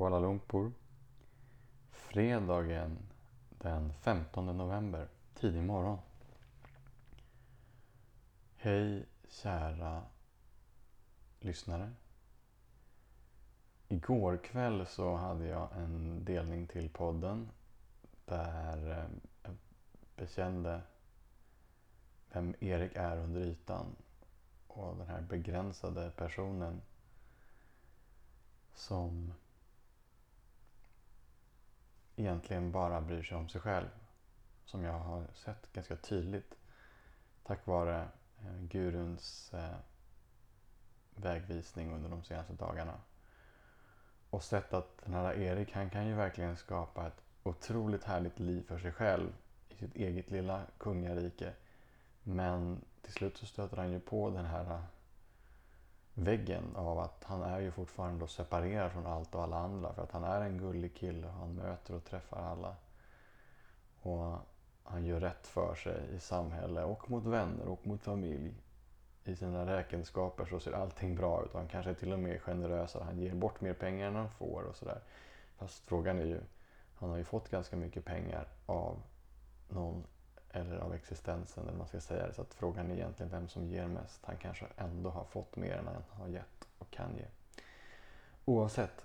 Kuala Lumpur. Fredagen den 15 november, tidig morgon. Hej kära lyssnare. Igår kväll så hade jag en delning till podden där eh, jag bekände vem Erik är under ytan och den här begränsade personen som egentligen bara bryr sig om sig själv. Som jag har sett ganska tydligt tack vare eh, guruns eh, vägvisning under de senaste dagarna. Och sett att den här Erik, han kan ju verkligen skapa ett otroligt härligt liv för sig själv i sitt eget lilla kungarike. Men till slut så stöter han ju på den här eh, väggen av att han är ju fortfarande separerad från allt och alla andra. För att han är en gullig kille och han möter och träffar alla. Och han gör rätt för sig i samhälle och mot vänner och mot familj. I sina räkenskaper så ser allting bra ut och han kanske är till och med är generösare. Han ger bort mer pengar än han får och sådär. Fast frågan är ju, han har ju fått ganska mycket pengar av eller av existensen eller man ska säga det. Så att frågan är egentligen vem som ger mest. Han kanske ändå har fått mer än han har gett och kan ge. Oavsett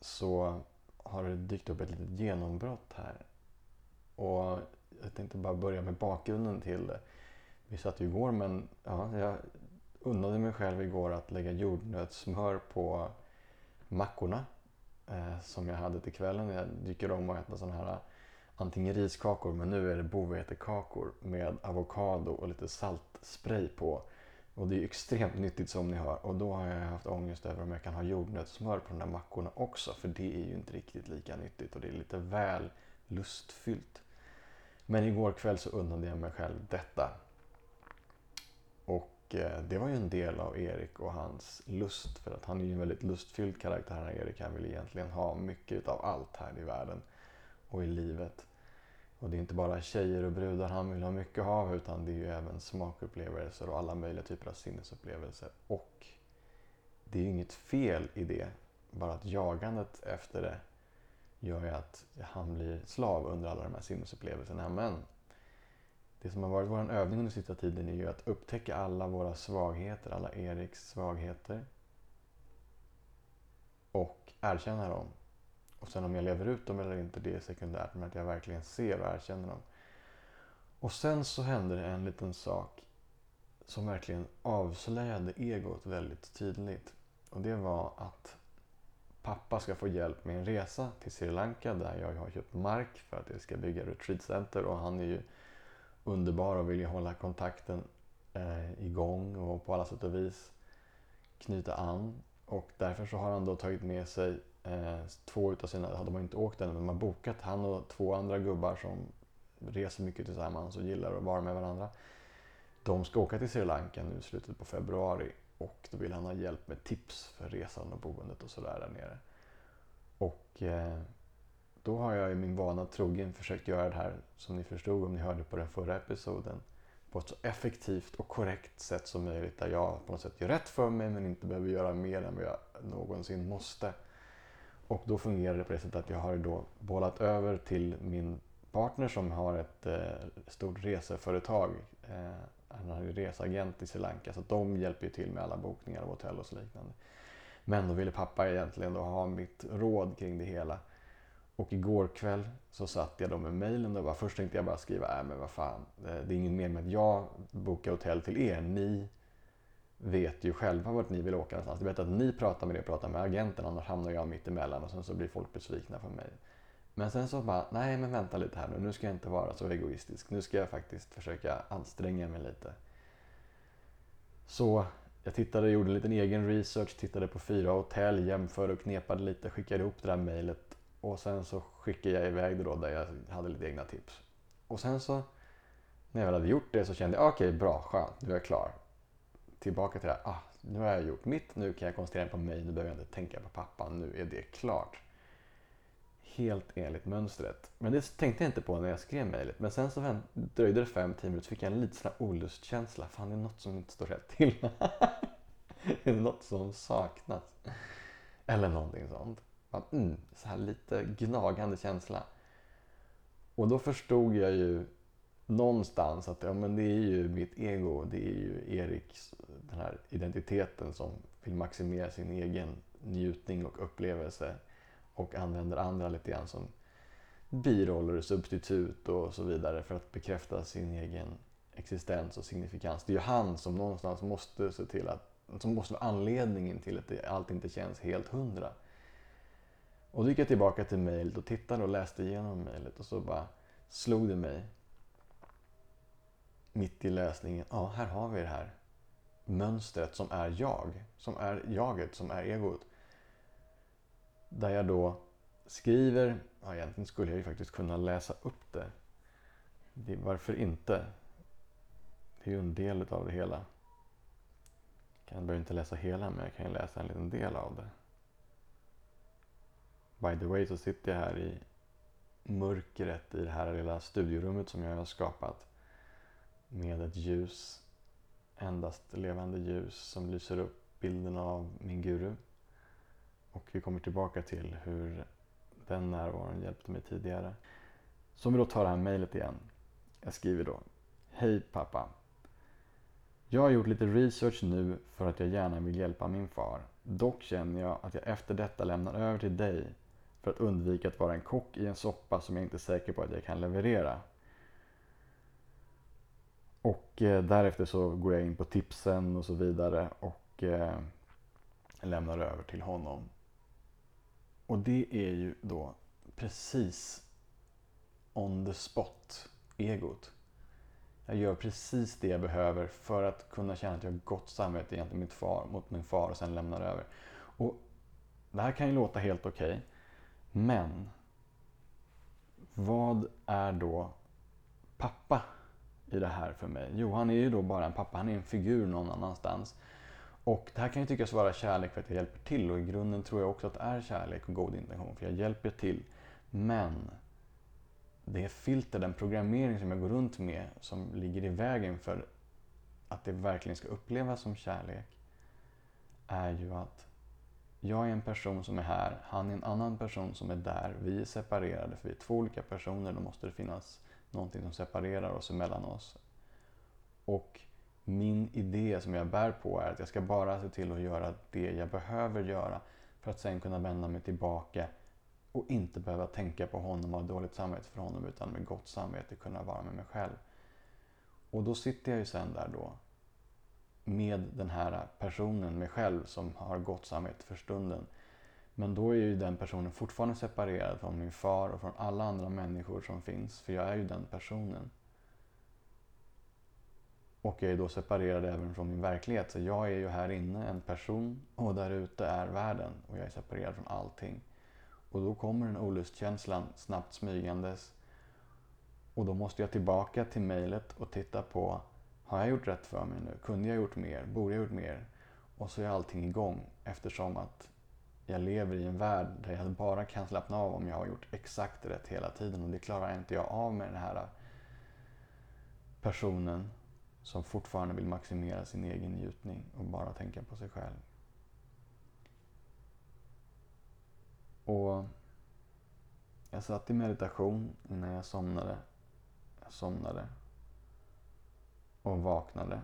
så har det dykt upp ett litet genombrott här. Och jag tänkte bara börja med bakgrunden till det. Vi satt ju igår men ja, jag unnade mig själv igår att lägga jordnötssmör på mackorna eh, som jag hade till kvällen. Jag dyker om och äter sådana här antingen riskakor men nu är det bovetekakor med avokado och lite saltspray på. Och det är extremt nyttigt som ni hör. Och då har jag haft ångest över om jag kan ha jordnötssmör på de där mackorna också. För det är ju inte riktigt lika nyttigt och det är lite väl lustfyllt. Men igår kväll så unnade jag mig själv detta. Och eh, det var ju en del av Erik och hans lust. För att han är ju en väldigt lustfylld karaktär. Erik han vill egentligen ha mycket av allt här i världen och i livet. Och det är inte bara tjejer och brudar han vill ha mycket av utan det är ju även smakupplevelser och alla möjliga typer av sinnesupplevelser. Och det är ju inget fel i det. Bara att jagandet efter det gör ju att han blir slav under alla de här sinnesupplevelserna. Men det som har varit vår övning under sista tiden är ju att upptäcka alla våra svagheter, alla Eriks svagheter. Och erkänna dem och sen om jag lever ut dem eller inte, det är sekundärt. Men att jag verkligen ser och erkänner dem. Och sen så hände det en liten sak som verkligen avslöjade egot väldigt tydligt. Och det var att pappa ska få hjälp med en resa till Sri Lanka där jag har köpt mark för att jag ska bygga retreatcenter och han är ju underbar och vill ju hålla kontakten eh, igång och på alla sätt och vis knyta an. Och därför så har han då tagit med sig Eh, två utav sina, de har inte åkt än, men de har bokat han och två andra gubbar som reser mycket tillsammans och gillar att vara med varandra. De ska åka till Sri Lanka nu i slutet på februari och då vill han ha hjälp med tips för resan och boendet och sådär där nere. Och eh, då har jag i min vana trogen försökt göra det här som ni förstod om ni hörde på den förra episoden på ett så effektivt och korrekt sätt som möjligt där jag på något sätt gör rätt för mig men inte behöver göra mer än vad jag någonsin måste. Och då fungerar det på det sättet att jag har då bollat över till min partner som har ett eh, stort reseföretag. Eh, han har ju reseagent i Sri Lanka så de hjälper ju till med alla bokningar av hotell och så liknande. Men då ville pappa egentligen då ha mitt råd kring det hela. Och igår kväll så satt jag då med mejlen och bara, först tänkte jag bara skriva, äh men vad fan, eh, det är ingen mening med att jag bokar hotell till er. Ni vet ju själva vart ni vill åka någonstans. Det är bättre att ni pratar med det och pratar med agenten annars hamnar jag mitt emellan och sen så blir folk besvikna på mig. Men sen så bara, nej men vänta lite här nu, nu ska jag inte vara så egoistisk. Nu ska jag faktiskt försöka anstränga mig lite. Så jag tittade, gjorde en liten egen research, tittade på fyra hotell, jämförde och knepade lite, skickade ihop det där mejlet och sen så skickade jag iväg det då där jag hade lite egna tips. Och sen så när jag väl hade gjort det så kände jag, okej okay, bra, skönt, nu är jag klar tillbaka till det här, ah, nu har jag gjort mitt, nu kan jag koncentrera mig på mig, nu behöver jag inte tänka på pappa. nu är det klart. Helt enligt mönstret. Men det tänkte jag inte på när jag skrev mejlet. Men sen så dröjde det fem, tio minuter så fick jag en liten sån här olustkänsla. Fan, det är något som inte står rätt till. det är något som saknas. Eller någonting sånt. Mm, så här lite gnagande känsla. Och då förstod jag ju någonstans att ja, men det är ju mitt ego, det är ju Eriks, den här identiteten som vill maximera sin egen njutning och upplevelse och använder andra lite grann som biroller, substitut och så vidare för att bekräfta sin egen existens och signifikans. Det är ju han som någonstans måste se till att, som måste vara anledningen till att det, allt inte känns helt hundra. Och då gick jag tillbaka till mejlet och tittade och läste igenom mejlet och så bara slog det mig mitt i läsningen. Ja, här har vi det här mönstret som är jag, som är jaget, som är egot. Där jag då skriver, ja, egentligen skulle jag ju faktiskt kunna läsa upp det. det varför inte? Det är ju en del av det hela. Jag behöver inte läsa hela, men jag kan ju läsa en liten del av det. By the way så sitter jag här i mörkret i det här lilla studiorummet som jag har skapat. Med ett ljus, endast levande ljus som lyser upp bilden av min guru. Och vi kommer tillbaka till hur den närvaron hjälpte mig tidigare. Så om vi då tar det här mejlet igen. Jag skriver då. Hej pappa. Jag har gjort lite research nu för att jag gärna vill hjälpa min far. Dock känner jag att jag efter detta lämnar över till dig för att undvika att vara en kock i en soppa som jag inte är säker på att jag kan leverera. Och eh, därefter så går jag in på tipsen och så vidare och eh, lämnar över till honom. Och det är ju då precis on the spot egot. Jag gör precis det jag behöver för att kunna känna att jag har gott samvete gentemot min far, mot min far och sen lämnar över. Och det här kan ju låta helt okej. Okay, men vad är då pappa i det här för mig? Jo, han är ju då bara en pappa. Han är en figur någon annanstans. Och det här kan ju tyckas vara kärlek för att jag hjälper till och i grunden tror jag också att det är kärlek och god intention för jag hjälper till. Men det filter, den programmering som jag går runt med som ligger i vägen för att det verkligen ska upplevas som kärlek är ju att jag är en person som är här, han är en annan person som är där. Vi är separerade för vi är två olika personer. Då måste det finnas någonting som separerar oss emellan oss. Och min idé som jag bär på är att jag ska bara se till att göra det jag behöver göra för att sen kunna vända mig tillbaka och inte behöva tänka på honom och ha dåligt samvete för honom utan med gott samvete kunna vara med mig själv. Och då sitter jag ju sen där då med den här personen, mig själv, som har gott samvete för stunden. Men då är ju den personen fortfarande separerad från min far och från alla andra människor som finns, för jag är ju den personen. Och jag är då separerad även från min verklighet. Så jag är ju här inne en person och där ute är världen och jag är separerad från allting. Och då kommer den olustkänslan snabbt smygandes. Och då måste jag tillbaka till mejlet och titta på har jag gjort rätt för mig nu? Kunde jag gjort mer? Borde jag gjort mer? Och så är allting igång eftersom att jag lever i en värld där jag bara kan slappna av om jag har gjort exakt rätt hela tiden. Och det klarar inte jag av med den här äh, personen som fortfarande vill maximera sin egen njutning och bara tänka på sig själv. Och jag satt i meditation innan jag somnade. Jag somnade och vaknade.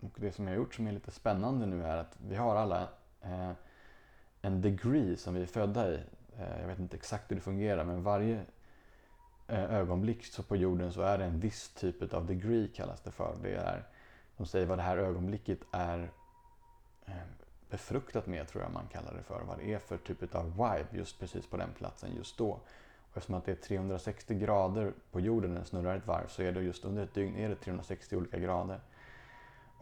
Och det som jag har gjort som är lite spännande nu är att vi har alla eh, en degree som vi är födda i. Eh, jag vet inte exakt hur det fungerar men varje eh, ögonblick så på jorden så är det en viss typ av degree kallas det för. Det är, de säger vad det här ögonblicket är eh, befruktat med tror jag man kallar det för. Vad det är för typ av vibe just precis på den platsen just då. Och eftersom att det är 360 grader på jorden när den snurrar ett varv så är det just under ett dygn är det 360 olika grader.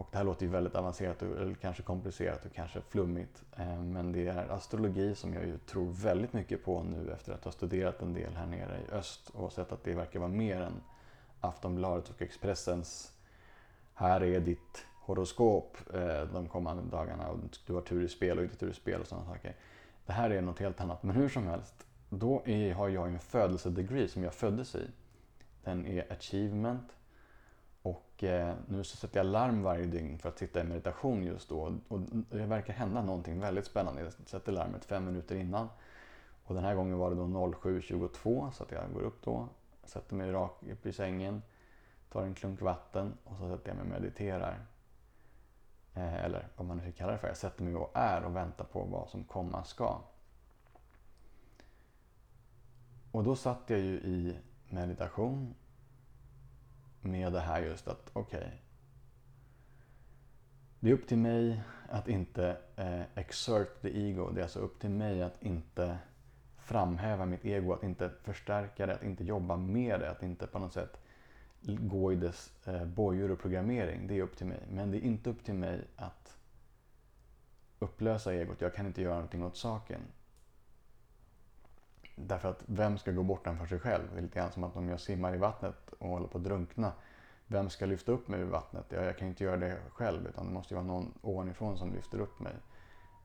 Och det här låter ju väldigt avancerat, eller kanske komplicerat och kanske flummigt. Eh, men det är astrologi som jag ju tror väldigt mycket på nu efter att ha studerat en del här nere i öst och sett att det verkar vara mer än Aftonbladet och Expressens här är ditt horoskop eh, de kommande dagarna och du har tur i spel och inte tur i spel och sådana saker. Det här är något helt annat. Men hur som helst, då är, har jag en födelsedegree som jag föddes i. Den är achievement och eh, nu så sätter jag larm varje dygn för att sitta i meditation just då. Och det verkar hända någonting väldigt spännande. Jag sätter larmet fem minuter innan. Och den här gången var det då 07.22 så att jag går upp då, sätter mig rakt upp i sängen, tar en klunk vatten och så sätter jag mig och mediterar. Eh, eller vad man nu ska kalla det för. Jag sätter mig och är och väntar på vad som komma ska. Och då satt jag ju i meditation med det här just att okej. Okay, det är upp till mig att inte eh, exert the ego. Det är alltså upp till mig att inte framhäva mitt ego, att inte förstärka det, att inte jobba med det, att inte på något sätt gå i dess eh, bojor och programmering. Det är upp till mig. Men det är inte upp till mig att upplösa egot. Jag kan inte göra någonting åt saken. Därför att vem ska gå bortanför sig själv? Det är lite grann som att om jag simmar i vattnet och håller på att drunkna. Vem ska lyfta upp mig ur vattnet? Jag, jag kan inte göra det själv utan det måste vara någon ovanifrån som lyfter upp mig.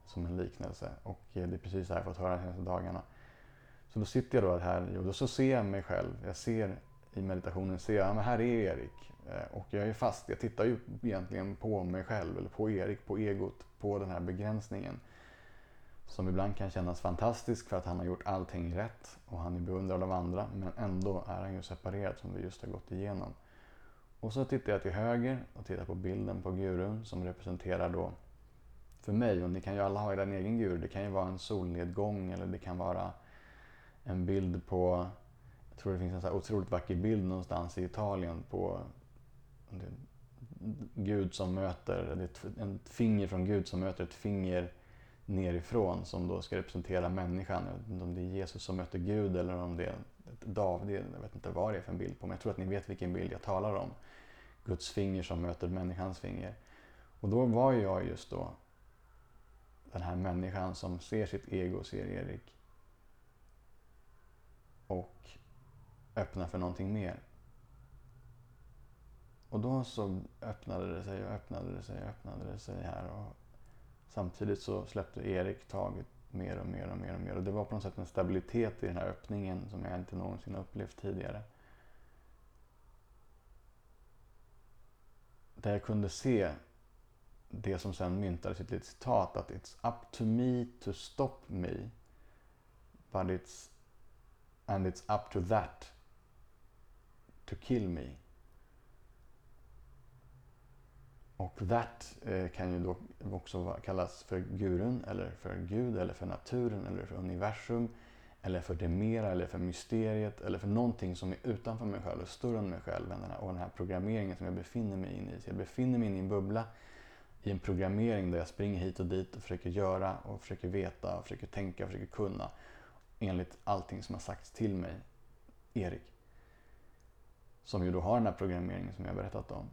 Som en liknelse. Och eh, det är precis det här jag fått höra de senaste dagarna. Så då sitter jag då här och då så ser jag mig själv. Jag ser i meditationen, ser jag, men här är Erik. Eh, och jag är fast. Jag tittar ju egentligen på mig själv eller på Erik, på egot, på den här begränsningen som ibland kan kännas fantastisk för att han har gjort allting rätt och han är beundrad av andra men ändå är han ju separerad som vi just har gått igenom. Och så tittar jag till höger och tittar på bilden på gurun som representerar då för mig, och ni kan ju alla ha er egen guru, det kan ju vara en solnedgång eller det kan vara en bild på, jag tror det finns en så otroligt vacker bild någonstans i Italien på Gud som möter, ett finger från Gud som möter ett finger nerifrån som då ska representera människan. Jag vet inte om det är Jesus som möter Gud eller om det är David. Jag vet inte vad det är för en bild på men jag tror att ni vet vilken bild jag talar om. Guds finger som möter människans finger. Och då var jag just då den här människan som ser sitt ego, ser Erik. Och öppnar för någonting mer. Och då så öppnade det sig och öppnade det sig och öppnade det sig här. Och Samtidigt så släppte Erik taget mer och mer och mer och mer. Och det var på något sätt en stabilitet i den här öppningen som jag inte någonsin upplevt tidigare. Där jag kunde se det som sen myntades i ett litet citat att It's up to me to stop me. But it's and it's up to that to kill me. Och that eh, kan ju då också kallas för gurun, eller för Gud, eller för naturen, eller för universum, eller för det mera, eller för mysteriet, eller för någonting som är utanför mig själv och större än mig själv än den här, och den här programmeringen som jag befinner mig in i. Så jag befinner mig in i en bubbla, i en programmering där jag springer hit och dit och försöker göra och försöker veta och försöker tänka och försöker kunna enligt allting som har sagts till mig, Erik. Som ju då har den här programmeringen som jag har berättat om.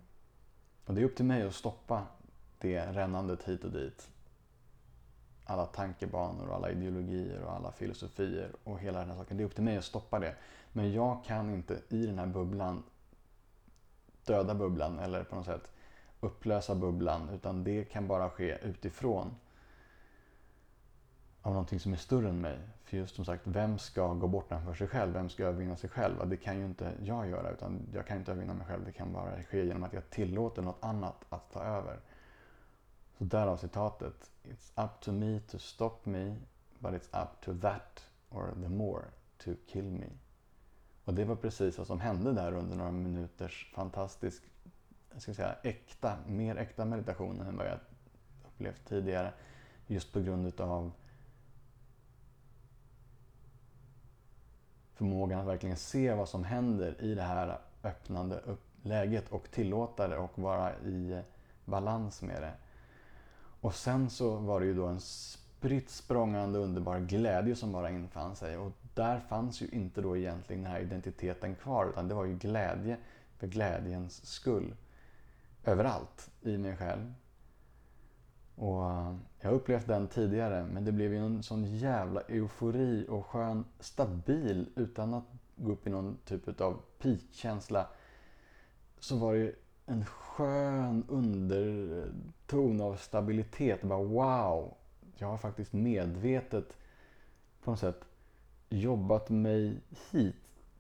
Och det är upp till mig att stoppa det rännandet hit och dit. Alla tankebanor alla ideologier och alla filosofier och hela den här saken. Det är upp till mig att stoppa det. Men jag kan inte i den här bubblan döda bubblan eller på något sätt upplösa bubblan. Utan det kan bara ske utifrån av någonting som är större än mig. För just som sagt, vem ska gå bortanför sig själv? Vem ska övervinna sig själv? Det kan ju inte jag göra, utan jag kan inte övervinna mig själv. Det kan bara ske genom att jag tillåter något annat att ta över. Så därav citatet. It's up to me to stop me, but it's up to that or the more to kill me. Och det var precis vad som hände där under några minuters fantastisk, jag ska säga äkta, mer äkta meditation än vad jag upplevt tidigare. Just på grund utav förmågan att verkligen se vad som händer i det här öppnande läget och tillåta det och vara i balans med det. Och sen så var det ju då en spritt språngande underbar glädje som bara infann sig. Och där fanns ju inte då egentligen den här identiteten kvar utan det var ju glädje för glädjens skull. Överallt i mig själv. Och eh, jag har upplevt den tidigare men det blev ju en sån jävla eufori och skön, stabil utan att gå upp i någon typ av peakkänsla. Så var det en skön underton av stabilitet. Bara wow! Jag har faktiskt medvetet på något sätt jobbat mig hit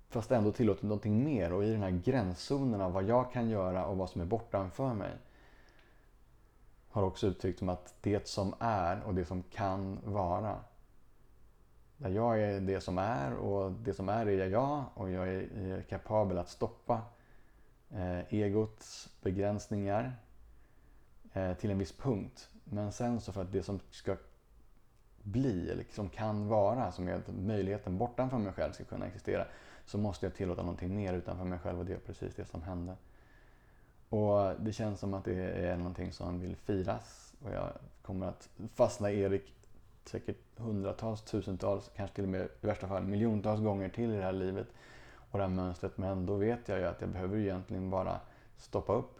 fast ändå tillåtit någonting mer och i den här gränszonen av vad jag kan göra och vad som är bortanför mig har också uttryckt som att det som är och det som kan vara. Där jag är det som är och det som är är jag och jag är kapabel att stoppa eh, egots begränsningar eh, till en viss punkt. Men sen så för att det som ska bli, eller som kan vara, som är möjligheten bortanför mig själv ska kunna existera, så måste jag tillåta någonting mer utanför mig själv och det är precis det som hände. Och det känns som att det är någonting som vill firas och jag kommer att fastna i Erik säkert hundratals, tusentals, kanske till och med i värsta fall miljontals gånger till i det här livet och det här mönstret. Men då vet jag ju att jag behöver egentligen bara stoppa upp,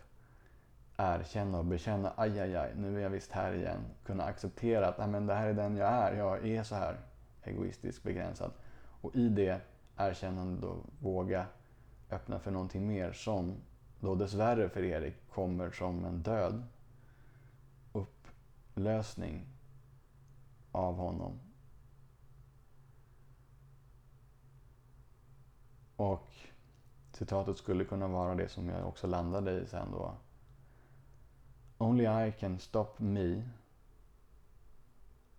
erkänna och bekänna, aj, aj, aj, nu är jag visst här igen. Kunna acceptera att men det här är den jag är, jag är så här egoistisk, begränsad. Och i det erkännandet då våga öppna för någonting mer som då dessvärre för Erik kommer som en död upplösning av honom. Och citatet skulle kunna vara det som jag också landade i sen då. Only I can stop me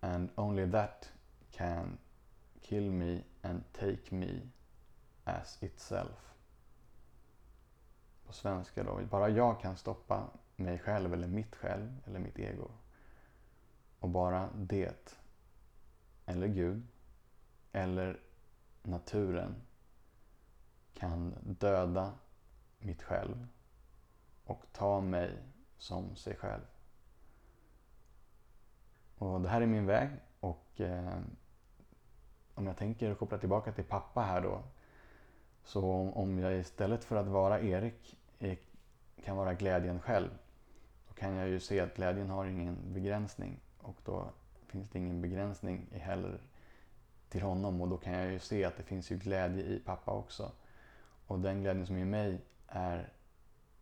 and only that can kill me and take me as itself. På svenska då, bara jag kan stoppa mig själv eller mitt själv eller mitt ego. Och bara det, eller Gud, eller naturen kan döda mitt själv och ta mig som sig själv. Och det här är min väg och eh, om jag tänker koppla tillbaka till pappa här då. Så om jag istället för att vara Erik kan vara glädjen själv. Då kan jag ju se att glädjen har ingen begränsning och då finns det ingen begränsning heller till honom och då kan jag ju se att det finns ju glädje i pappa också. Och den glädjen som är i mig är,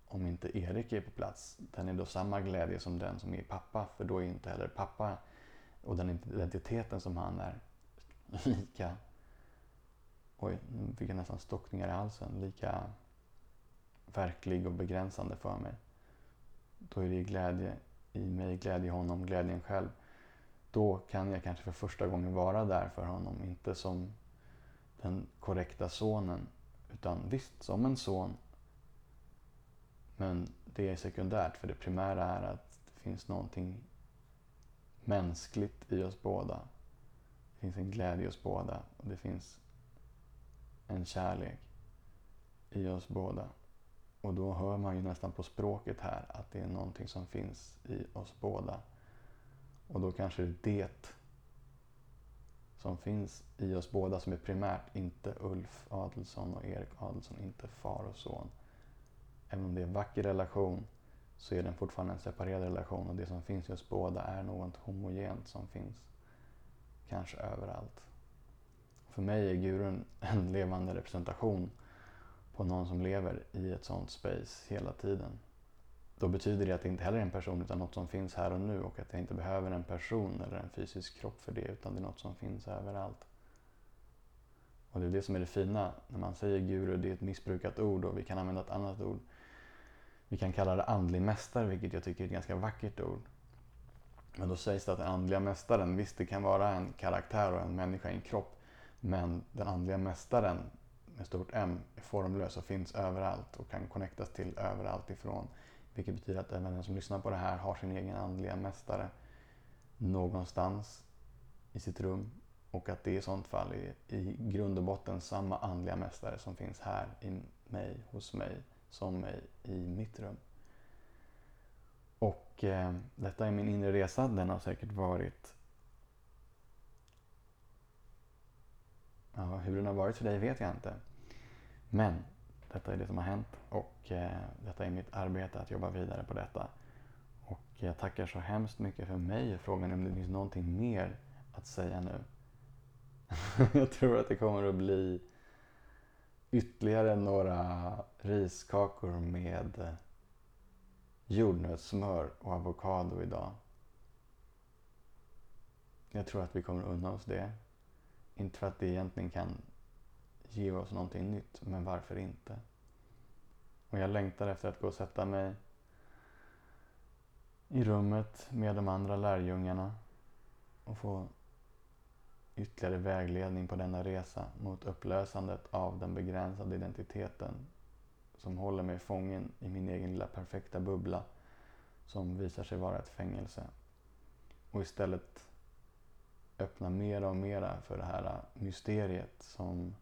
om inte Erik är på plats, den är då samma glädje som den som är i pappa. För då är inte heller pappa och den identiteten som han är lika, oj, nu fick jag nästan stockningar i halsen, lika verklig och begränsande för mig. Då är det glädje i mig, glädje i honom, glädjen själv. Då kan jag kanske för första gången vara där för honom, inte som den korrekta sonen utan visst, som en son. Men det är sekundärt, för det primära är att det finns någonting mänskligt i oss båda. Det finns en glädje i oss båda och det finns en kärlek i oss båda. Och då hör man ju nästan på språket här att det är någonting som finns i oss båda. Och då kanske det är det som finns i oss båda som är primärt, inte Ulf Adelsson och Erik Adelsson, inte far och son. Även om det är en vacker relation så är den fortfarande en separerad relation och det som finns i oss båda är något homogent som finns kanske överallt. För mig är gurun en levande representation på någon som lever i ett sånt space hela tiden då betyder det att det inte heller är en person utan något som finns här och nu och att jag inte behöver en person eller en fysisk kropp för det utan det är något som finns överallt. Och det är det som är det fina när man säger guru, det är ett missbrukat ord och vi kan använda ett annat ord. Vi kan kalla det andlig mästare, vilket jag tycker är ett ganska vackert ord. Men då sägs det att den andliga mästaren, visst det kan vara en karaktär och en människa i en kropp, men den andliga mästaren med stort M är formlös och finns överallt och kan connectas till överallt ifrån. Vilket betyder att även den som lyssnar på det här har sin egen andliga mästare någonstans i sitt rum. Och att det i sånt fall är i grund och botten samma andliga mästare som finns här i mig, hos mig, som mig i mitt rum. Och eh, detta är min inre resa. Den har säkert varit... Ja, hur den har varit för dig vet jag inte. Men detta är det som har hänt och eh, detta är mitt arbete att jobba vidare på detta. Och jag tackar så hemskt mycket för mig. Frågan är om det finns någonting mer att säga nu. jag tror att det kommer att bli ytterligare några riskakor med jordnötssmör och avokado idag. Jag tror att vi kommer unna oss det. Inte för att det egentligen kan ge oss någonting nytt, men varför inte? Och jag längtar efter att gå och sätta mig i rummet med de andra lärjungarna och få ytterligare vägledning på denna resa mot upplösandet av den begränsade identiteten som håller mig fången i min egen lilla perfekta bubbla som visar sig vara ett fängelse. Och istället öppna mera och mera för det här mysteriet som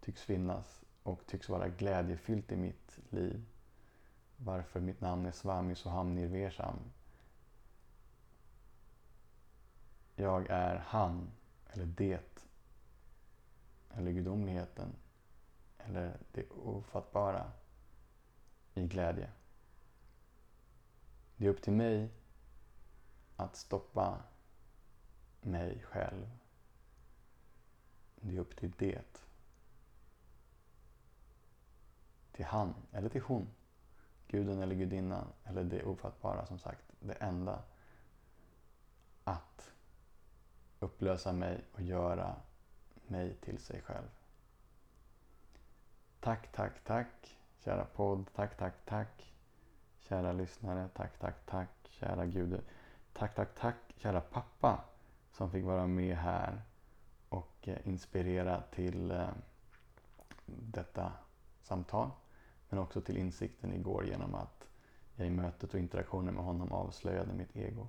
tycks finnas och tycks vara glädjefyllt i mitt liv. Varför mitt namn är Swami Soham Nirvesham. Jag är han, eller det, eller gudomligheten, eller det ofattbara i glädje. Det är upp till mig att stoppa mig själv. Det är upp till det. Till han eller till hon. Guden eller gudinnan eller det ofattbara som sagt. Det enda. Att upplösa mig och göra mig till sig själv. Tack, tack, tack. Kära podd. Tack, tack, tack. Kära lyssnare. Tack, tack, tack. Kära Gud. Tack, tack, tack. Kära pappa som fick vara med här och eh, inspirera till eh, detta samtal. Men också till insikten igår genom att jag i mötet och interaktionen med honom avslöjade mitt ego.